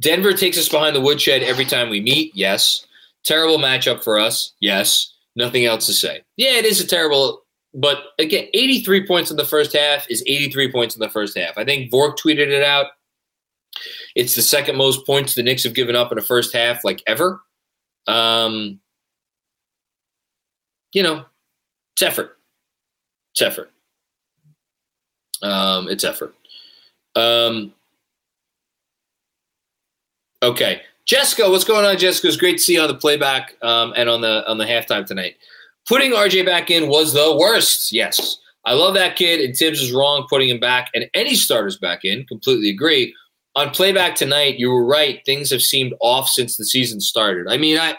[SPEAKER 2] Denver takes us behind the woodshed every time we meet. Yes. Terrible matchup for us. Yes. Nothing else to say. Yeah, it is a terrible but again, 83 points in the first half is 83 points in the first half. I think Vork tweeted it out. It's the second most points the Knicks have given up in a first half, like ever. Um, you know, it's effort. It's effort. Um, it's effort. Um, okay, Jessica, what's going on, Jessica? It's great to see you on the playback um, and on the on the halftime tonight. Putting RJ back in was the worst. Yes. I love that kid, and Thibs is wrong putting him back and any starters back in. Completely agree. On playback tonight, you were right. Things have seemed off since the season started. I mean, I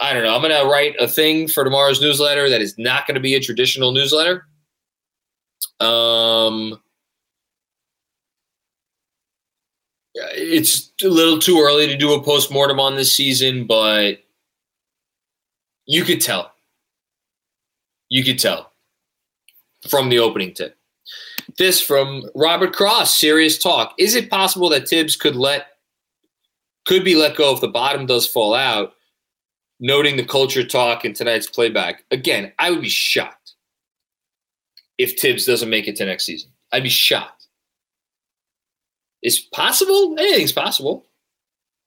[SPEAKER 2] I don't know. I'm to write a thing for tomorrow's newsletter that is not to be a traditional newsletter. Um, it's a little too early to do a postmortem on this season, but you could tell you could tell from the opening tip. This from Robert Cross, serious talk. Is it possible that Thibs could let could be let go if the bottom does fall out? Noting the culture talk in tonight's playback. Again, I would be shocked if Thibs doesn't make it to next season. I'd be shocked. It's possible. Anything's possible.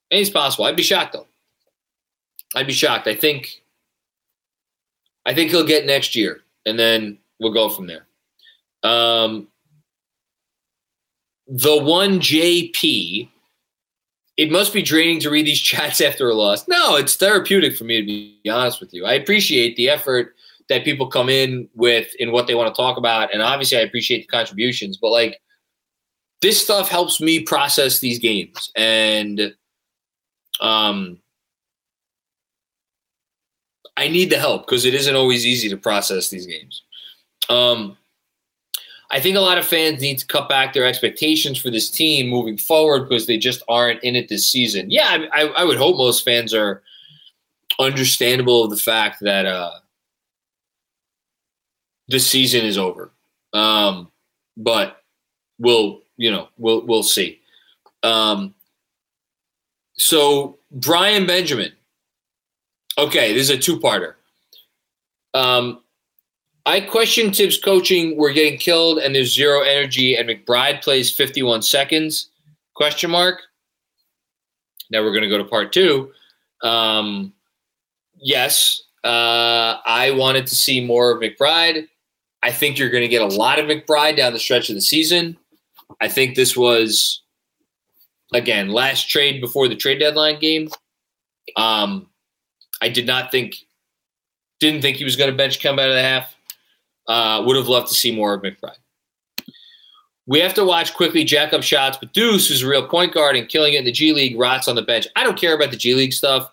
[SPEAKER 2] Anything's possible. I'd be shocked though. I'd be shocked. I think I think he'll get next year, and then we'll go from there. Um, the one JP, it must be draining to read these <laughs> chats after a loss. No, it's therapeutic for me to be honest with you. I appreciate the effort that people come in with in what they want to talk about. And obviously, I appreciate the contributions, but like this stuff helps me process these games. And um, I need the help because it isn't always easy to process these games. Um, I think a lot of fans need to cut back their expectations for this team moving forward because they just aren't in it this season. Yeah, I, I would hope most fans are understandable of the fact that uh, the season is over. Um, but we'll, you know, we'll we'll see. Um, so Brian Benjamin. Okay, this is a two-parter. Um, I question Thibs' coaching. We're getting killed, and there's zero energy. And McBride plays 51 seconds? Question mark. Now we're going to go to part two. Um, yes, uh, I wanted to see more of McBride. I think you're going to get a lot of McBride down the stretch of the season. I think this was, again, last trade before the trade deadline game. Um, I did not think, didn't think he was going to bench come out of the half. Uh, would have loved to see more of McBride. We have to watch Quickley jack up shots, but Deuce, who's a real point guard and killing it in the G League, rots on the bench. I don't care about the G League stuff.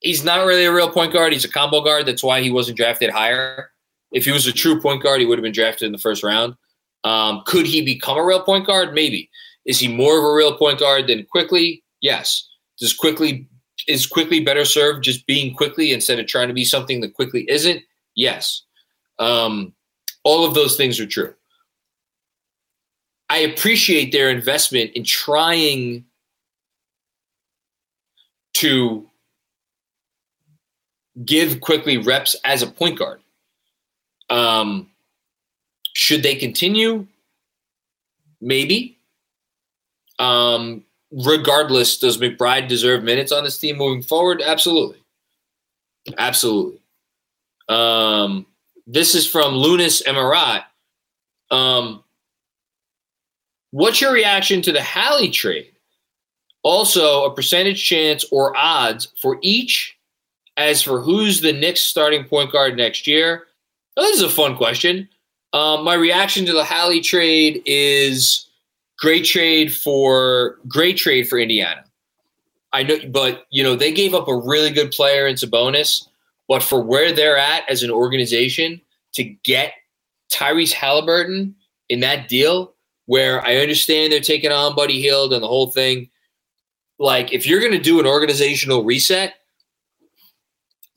[SPEAKER 2] He's not really a real point guard. He's a combo guard. That's why he wasn't drafted higher. If he was a true point guard, he would have been drafted in the first round. Um, could he become a real point guard? Maybe. Is he more of a real point guard than Quickley? Yes. Does Quickley is Quickley better served just being Quickley instead of trying to be something that Quickley isn't? Yes. Um, all of those things are true. I appreciate their investment in trying to give Quickley reps as a point guard. Um, should they continue? Maybe. Um, regardless, does McBride deserve minutes on this team moving forward? Absolutely. Absolutely. Um, this is from Lunas Emirat. Um, what's your reaction to the Hallie trade? Also, a percentage chance or odds for each as for who's the Knicks starting point guard next year. Oh, this is a fun question. Um, my reaction to the Hallie trade is great trade for great trade for Indiana. I know, but you know they gave up a really good player in Sabonis. But for where they're at as an organization, to get Tyrese Halliburton in that deal, where I understand they're taking on Buddy Hield and the whole thing. Like, if you're going to do an organizational reset,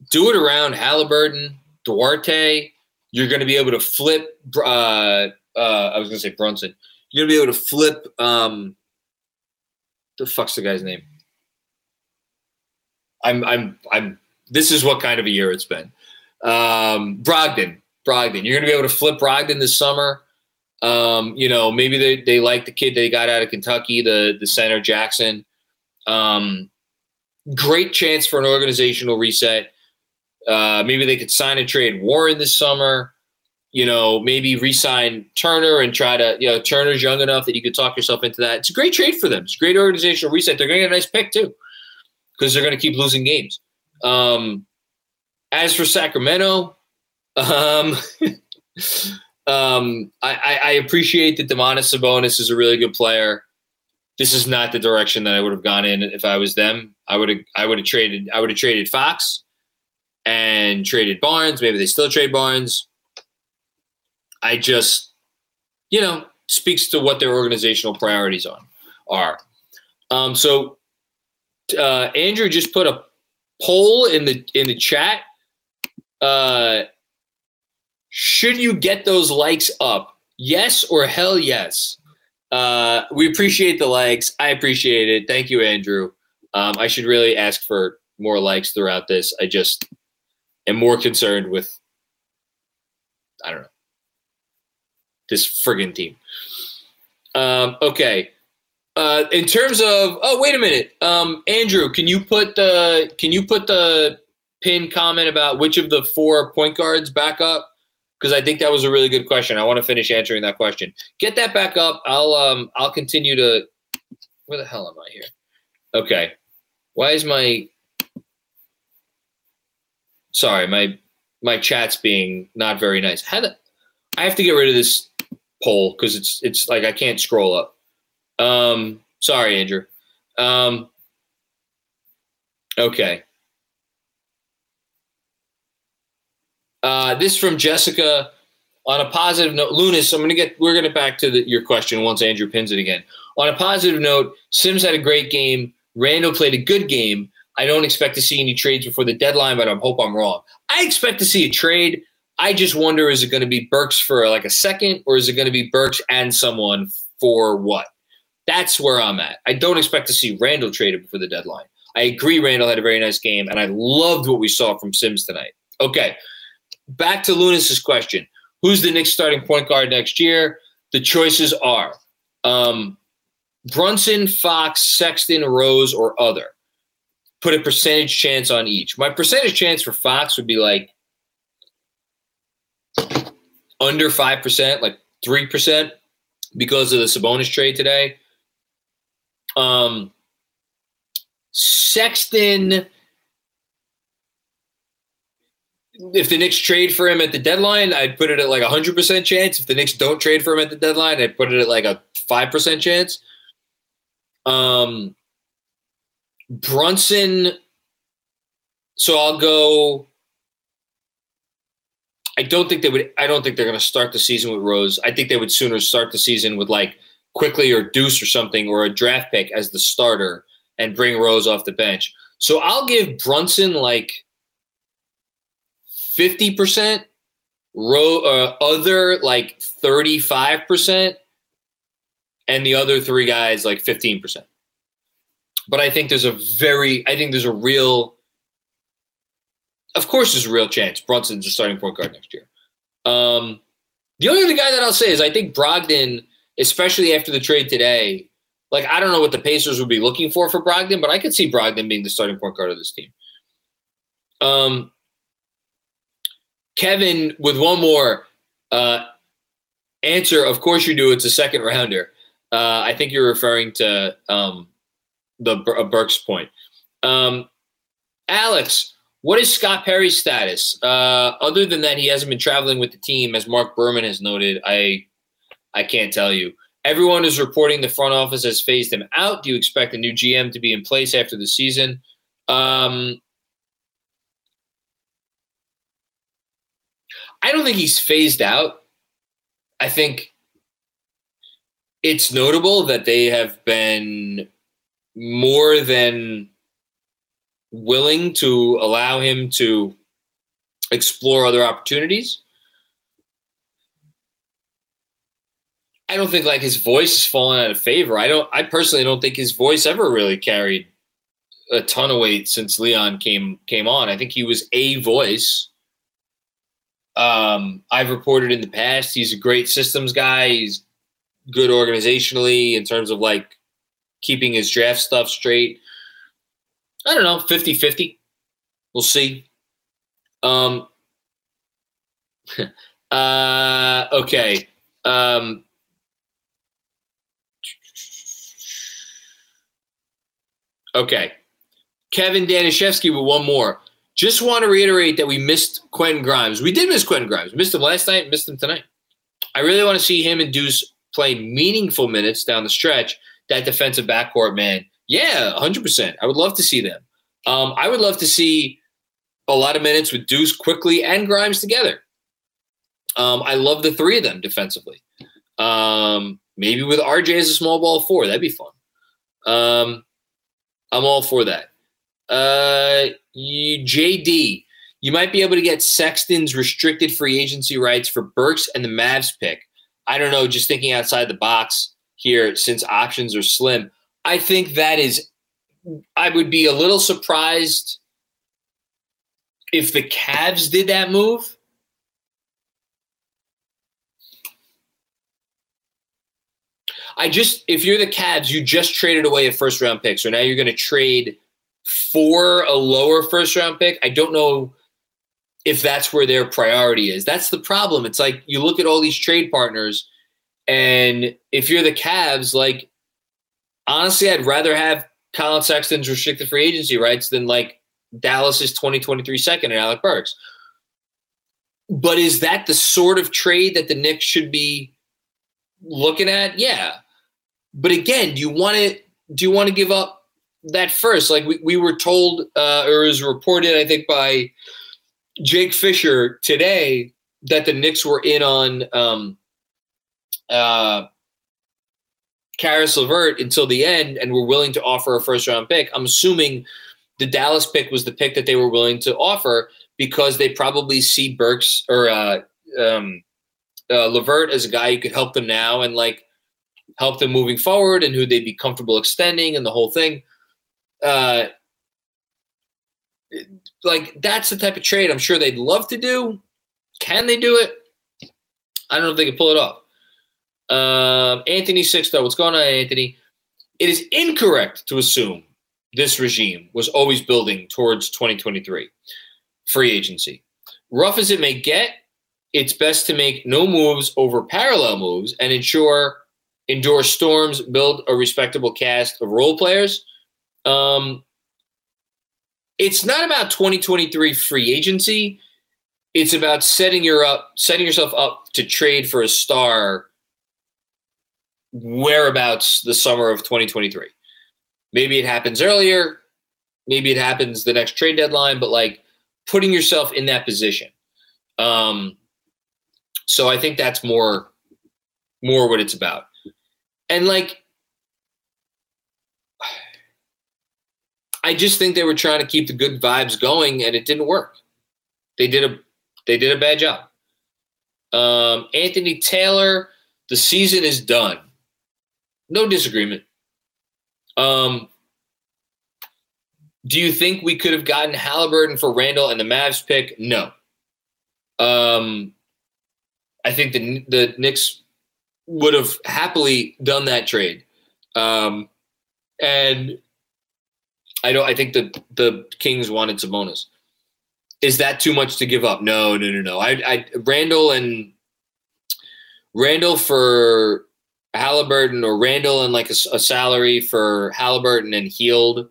[SPEAKER 2] do it around Halliburton, Duarte. You're going to be able to flip. Uh, uh, I was going to say Brunson. You're to be able to flip. Um, the fuck's the guy's name? I'm. I'm. I'm this is what kind of a year it's been. Um, Brogdon, Brogdon. You're to be able to flip Brogdon this summer. Um, you know, maybe they, they like the kid they got out of Kentucky, the the center Jackson. Um, great chance for an organizational reset. Uh, maybe they could sign and trade Warren this summer. You know, maybe re-sign Turner and try to. You know, Turner's young enough that you could talk yourself into that. It's a great trade for them. It's a great organizational reset. They're going to get a nice pick too, because they're going to keep losing games. Um, as for Sacramento, um, <laughs> um, I, I, appreciate that Domantas Sabonis is a really good player. This is not the direction that I would have gone in if I was them. I would have I would have traded I would have traded Fox and traded Barnes. Maybe they still trade Barnes. I just, you know, speaks to what their organizational priorities on are. Um, so uh, Andrew just put a poll in the in the chat. Uh, should you get those likes up? Yes or hell yes? Uh, we appreciate the likes. I appreciate it. Thank you, Andrew. Um, I should really ask for more likes throughout this. I just am more concerned with, I don't know, this friggin' team. Um, okay. Uh, in terms of, oh wait a minute, um, Andrew, can you put the can you put the pin comment about which of the four point guards back up? Because I think that was a really good question. I want to finish answering that question. Get that back up. I'll um I'll continue to. Where the hell am I here? Okay, why is my sorry my my chat's being not very nice. How the, I have to get rid of this poll because it's it's like I can't scroll up. Um, sorry, Andrew. Um, okay. Uh, this from Jessica. On a positive note, Lunas, I'm to get, we're to back to the, your question once Andrew pins it again. On a positive note, Sims had a great game. Randle played a good game. I don't expect to see any trades before the deadline, but I hope I'm wrong. I expect to see a trade. I just wonder is it going to be Burks for like a second, or is it going to be Burks and someone for what? That's where I'm at. I don't expect to see Randle traded before the deadline. I agree, Randle had a very nice game, and I loved what we saw from Sims tonight. Okay, back to Lunas's question. Who's the Knicks starting point guard next year? The choices are um, Brunson, Fox, Sexton, Rose, or other. Put a percentage chance on each. My percentage chance for Fox would be like under 5%, like 3% because of the Sabonis trade today. Um, Sexton if the Knicks trade for him at the deadline, I'd put it at like a hundred percent chance. If the Knicks don't trade for him at the deadline, I'd put it at like a five percent chance. Um, Brunson. So I'll go. I don't think they would. I don't think they're going to start the season with Rose. I think they would sooner start the season with like Quickley or Deuce or something or a draft pick as the starter and bring Rose off the bench. So I'll give Brunson like 50%, row uh, other like 35%, and the other three guys like 15%. But I think there's a very, I think there's a real, of course, there's a real chance Brunson's a starting point guard next year. Um, the only other guy that I'll say is I think Brogdon, especially after the trade today, like I don't know what the Pacers would be looking for for Brogdon, but I could see Brogdon being the starting point guard of this team. Um, Kevin with one more uh, answer. Of course you do. It's a second rounder. Uh, I think you're referring to um, the uh, Burks point. Um, Alex, what is Scott Perry's status? Uh, other than that, he hasn't been traveling with the team, as Marc Berman has noted. I I can't tell you. Everyone is reporting the front office has phased him out. Do you expect a new GM to be in place after the season? Um, I don't think he's phased out. I think it's notable that they have been more than willing to allow him to explore other opportunities. I don't think like his voice has fallen out of favor. I don't I personally don't think his voice ever really carried a ton of weight since Leon came came on. I think he was a voice um, I've reported in the past he's a great systems guy. He's good organizationally in terms of like keeping his draft stuff straight. I don't know, 50 50. We'll see. Um, <laughs> uh, okay. Um, okay. Kevin Danishevsky with one more. Just want to reiterate that we missed Quentin Grimes. We did miss Quentin Grimes. Missed him last night, missed him tonight. I really want to see him and Deuce play meaningful minutes down the stretch. That defensive backcourt, man. Yeah, 100%. I would love to see them. Um, I would love to see a lot of minutes with Deuce Quickley and Grimes together. Um, I love the three of them defensively. Um, maybe with RJ as a small ball four. That'd be fun. Um, I'm all for that. Uh, JD, you might be able to get Sexton's restricted free agency rights for Burks and the Mavs pick. I don't know, just thinking outside the box here since options are slim. I think that is, I would be a little surprised if the Cavs did that move. I just, if you're the Cavs, you just traded away a first round pick. So now you're going to trade for a lower first round pick, I don't know if that's where their priority is. That's the problem. It's like you look at all these trade partners, and if you're the Cavs, like honestly, I'd rather have Collin Sexton's restricted free agency rights than like Dallas's 2023 second and Alec Burks. but is that the sort of trade that the Knicks should be looking at? Yeah. But again, do you want to do you want to give up that first? Like we, we were told uh, or was reported, I think, by Jake Fisher today that the Knicks were in on um, uh, Caris LeVert until the end and were willing to offer a first round pick. I'm assuming the Dallas pick was the pick that they were willing to offer because they probably see Burks or uh, um, uh, LeVert as a guy who could help them now and like help them moving forward and who they'd be comfortable extending and the whole thing. Uh, like that's the type of trade I'm sure they'd love to do. Can they do it? I don't know if they can pull it off. Um, Anthony Sixto, what's going on, Anthony? It is incorrect to assume this regime was always building towards 2023 free agency. Rough as it may get, it's best to make no moves over parallel moves and ensure endure storms, build a respectable cast of role players. Um, it's not about 2023 free agency. It's about setting your up, setting yourself up to trade for a star whereabouts the summer of 2023. Maybe it happens earlier, maybe it happens the next trade deadline, but like putting yourself in that position. Um, so I think that's more more what it's about. And like I just think they were trying to keep the good vibes going and it didn't work. They did a they did a bad job. Um, Anthony Taylor, the season is done. No disagreement. Um, do you think we could have gotten Halliburton for Randle and the Mavs pick? No. Um, I think the the Knicks would have happily done that trade. Um, and I don't. I think the the Kings wanted Sabonis. Is that too much to give up? No, no, no, no. I, I Randle and Randle for Halliburton or Randle and like a, a salary for Halliburton and Hield.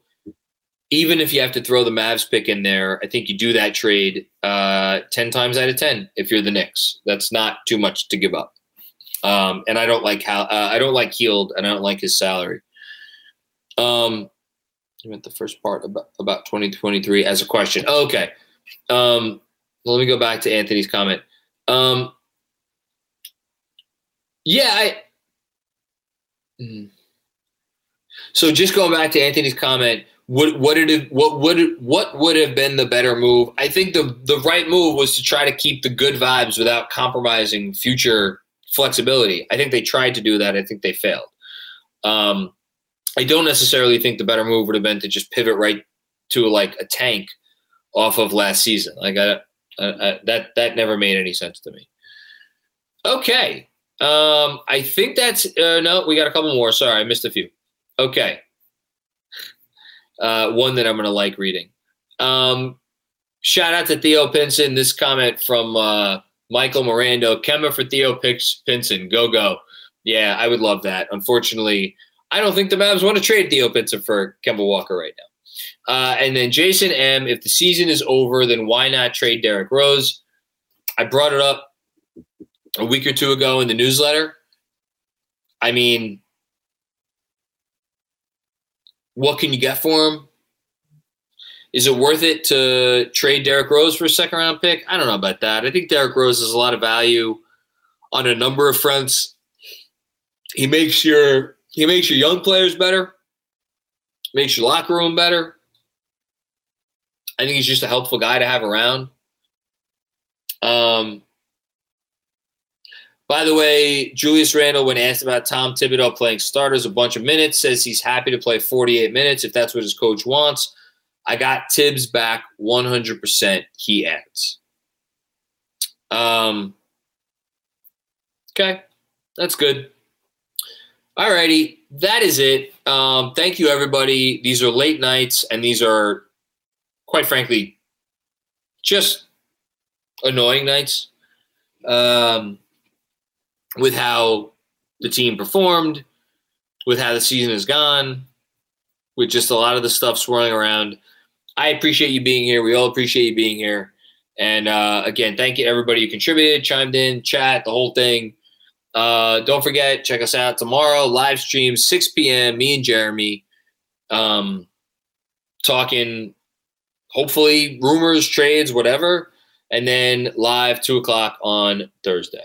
[SPEAKER 2] Even if you have to throw the Mavs pick in there, I think you do that trade uh, ten times out of ten. If you're the Knicks, that's not too much to give up. Um, and I don't like how uh, I don't like Hield and I don't like his salary. Um, I meant the first part about, about 2023 as a question. Oh, okay. Um, let me go back to Anthony's comment. Um, yeah, I. Mm. So just going back to Anthony's comment, what what it, what would what would have been the better move? I think the the right move was to try to keep the good vibes without compromising future flexibility. I think they tried to do that. I think they failed. Um, I don't necessarily think the better move would have been to just pivot right to like a tank off of last season. Like I, I, I, that that never made any sense to me. Okay, um, I think that's uh, no. We got a couple more. Sorry, I missed a few. Okay, uh, one that I'm gonna like reading. Um, shout out to Theo Pinson. This comment from uh, Michael Mirando. Kemba for Theo Pinson. Go go. Yeah, I would love that. Unfortunately, I don't think the Mavs want to trade Theo Pinson for Kemba Walker right now. Uh, and then Jason M. If the season is over, then why not trade Derrick Rose? I brought it up a week or two ago in the newsletter. I mean, what can you get for him? Is it worth it to trade Derrick Rose for a second round pick? I don't know about that. I think Derrick Rose has a lot of value on a number of fronts. He makes your he makes your young players better, makes your locker room better. I think he's just a helpful guy to have around. Um, by the way, Julius Randle, when asked about Tom Thibodeau playing starters a bunch of minutes, says he's happy to play 48 minutes if that's what his coach wants. I got Thibs back 100%, he adds. Um, okay, that's good. All righty, that is it. Um, thank you, everybody. These are late nights, and these are, quite frankly, just annoying nights um, with how the team performed, with how the season has gone, with just a lot of the stuff swirling around. I appreciate you being here. We all appreciate you being here. And uh, again, thank you everybody who contributed, chimed in, chat, the whole thing. Uh, don't forget, check us out tomorrow, live stream, 6 p.m. Me and Jeremy um, talking, hopefully, rumors, trades, whatever. And then live, 2 o'clock on Thursday.